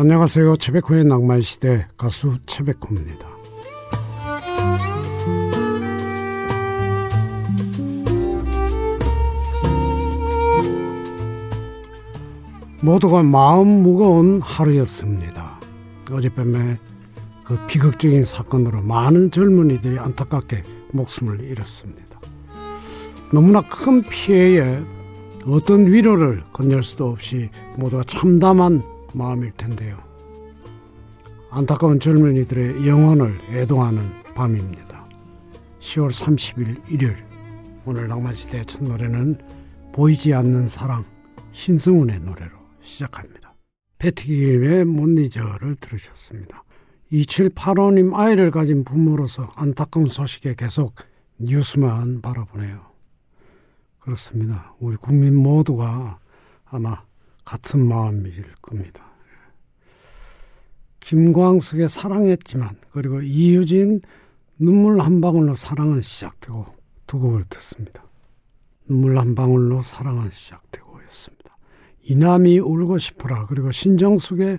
안녕하세요. 채백호의 낭만 시대 가수 채백호입니다. 모두가 마음 무거운 하루였습니다. 어젯밤에 그 비극적인 사건으로 많은 젊은이들이 안타깝게 목숨을 잃었습니다. 너무나 큰 피해에 어떤 위로를 건넬 수도 없이 모두가 참담한 마음일 텐데요. 안타까운 젊은이들의 영혼을 애동하는 밤입니다. 10월 30일 일요일 오늘 낭만시대의 첫 노래는 보이지 않는 사랑 신승훈의 노래로 시작합니다. 패티김의 못 잊어를 들으셨습니다. 2785님 아이를 가진 부모로서 안타까운 소식에 계속 뉴스만 바라보네요. 그렇습니다. 우리 국민 모두가 아마 같은 마음일 겁니다. 김광석의 사랑했지만 그리고 이유진 눈물 한 방울로 사랑은 시작되고 두 곡을 듣습니다. 눈물 한 방울로 사랑은 시작되고였습니다. 이남이 울고 싶어라 그리고 신정숙의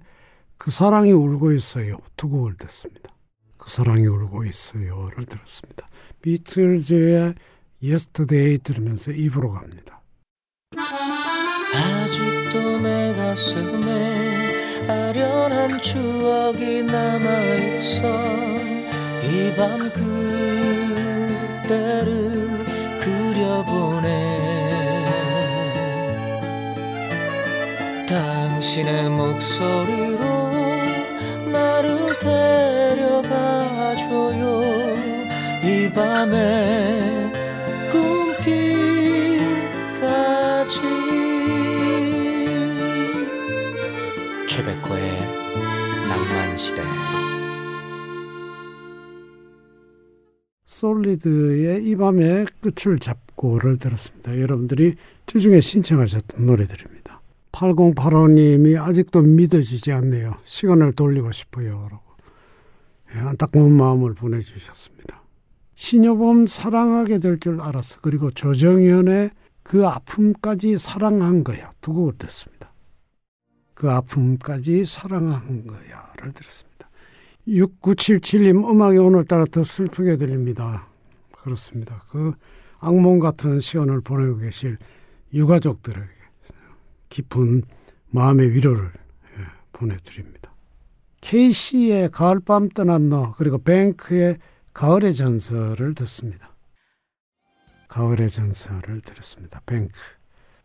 그 사랑이 울고 있어요 두 곡을 듣습니다. 그 사랑이 울고 있어요를 들었습니다. 비틀즈의 Yesterday 들으면서 입으로 갑니다. 내 가슴에 아련한 추억이 남아있어. 이 밤 그때를 그려보네. 당신의 목소리로 나를 데려가줘요. 이 밤에 최백호의 낭만시대 솔리드의 이 밤의 끝을 잡고를 들었습니다. 여러분들이 주중에 신청하셨던 노래들입니다. 8085님이 아직도 믿어지지 않네요. 시간을 돌리고 싶어요. 라고 예, 안타까운 마음을 보내주셨습니다. 신여범 사랑하게 될 줄 알았어. 그리고 조정현의 그 아픔까지 사랑한 거야. 두 곡을 듣습니다. 그 아픔까지 사랑한 거야를 들었습니다. 6977님 음악이 오늘따라 더 슬프게 들립니다. 그렇습니다. 그 악몽 같은 시간을 보내고 계실 유가족들에게 깊은 마음의 위로를 예, 보내드립니다. KC의 가을밤 떠난 너 그리고 뱅크의 가을의 전설을 듣습니다. 가을의 전설을 들었습니다. 뱅크.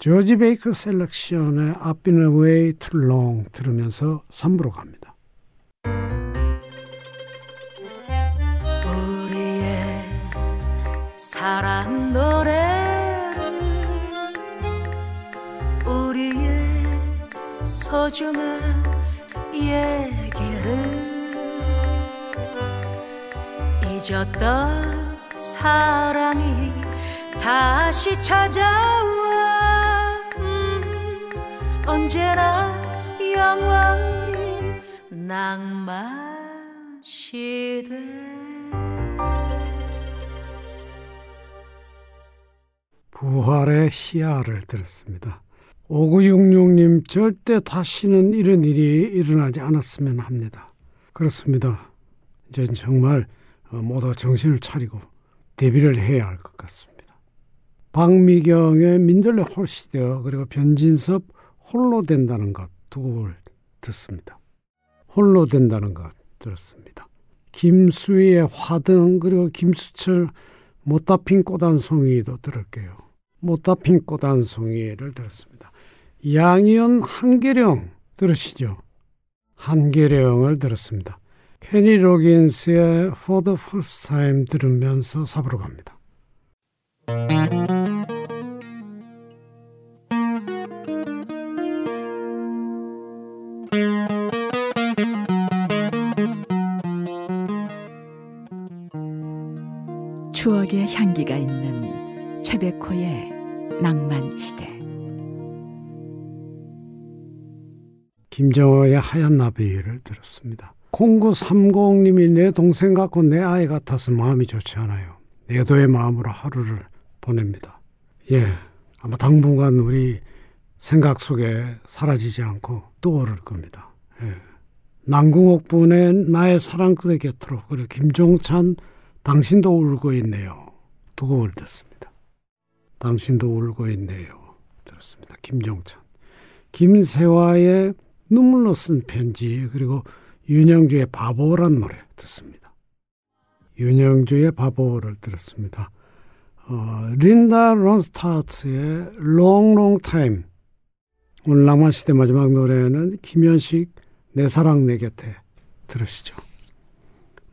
조지 베이커 셀렉션의 I've been away too long 들으면서 3부로 갑니다. 우리의 사랑 노래를 우리의 소중한 얘기를 잊었던 사랑이 다시 찾아와 음, 언제나 영원히 낭만 시대 부활의 희야를 들었습니다. 5966님 절대 다시는 이런 일이 일어나지 않았으면 합니다. 그렇습니다. 이제 정말 어, 모두가 정신을 차리고 대비를 해야 할 것 같습니다. 박미경의 민들레 홀시되어 그리고 변진섭 홀로 된다는 것 두 곡을 듣습니다. 홀로 된다는 것 들었습니다. 김수희의 화등 그리고 김수철 못다 핀 꽃 한 송이도 들을게요. 못다 핀 꽃 한 송이를 들었습니다. 양희연 한계령 들으시죠? 한계령을 들었습니다. 케니 로긴스의 For the First Time 들으면서 사부로 갑니다. 추억의 향기가 있는 최백호의 낭만 시대. 김정호의 하얀 나비를 들었습니다. 0930님이 내 동생 같고 내 아이 같아서 마음이 좋지 않아요. 내도의 마음으로 하루를 보냅니다. 예, 아마 당분간 우리 생각 속에 사라지지 않고 떠오를 겁니다. 예, 남궁옥 분의 나의 사랑 그대 곁으로 그리고 김종찬 당신도 울고 있네요. 두 곡을 듣습니다. 당신도 울고 있네요. 들었습니다. 김종찬. 김세화의 눈물로 쓴 편지 그리고 윤영주의 바보란 노래 듣습니다. 윤영주의 바보를 들었습니다. 어, 린다 론스타트의 Long Time 오늘 낭만시대 마지막 노래는 김현식 내 사랑 내 곁에 들으시죠.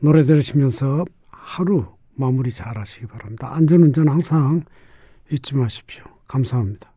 노래 들으시면서 하루 마무리 잘 하시기 바랍니다. 안전운전 항상 잊지 마십시오. 감사합니다.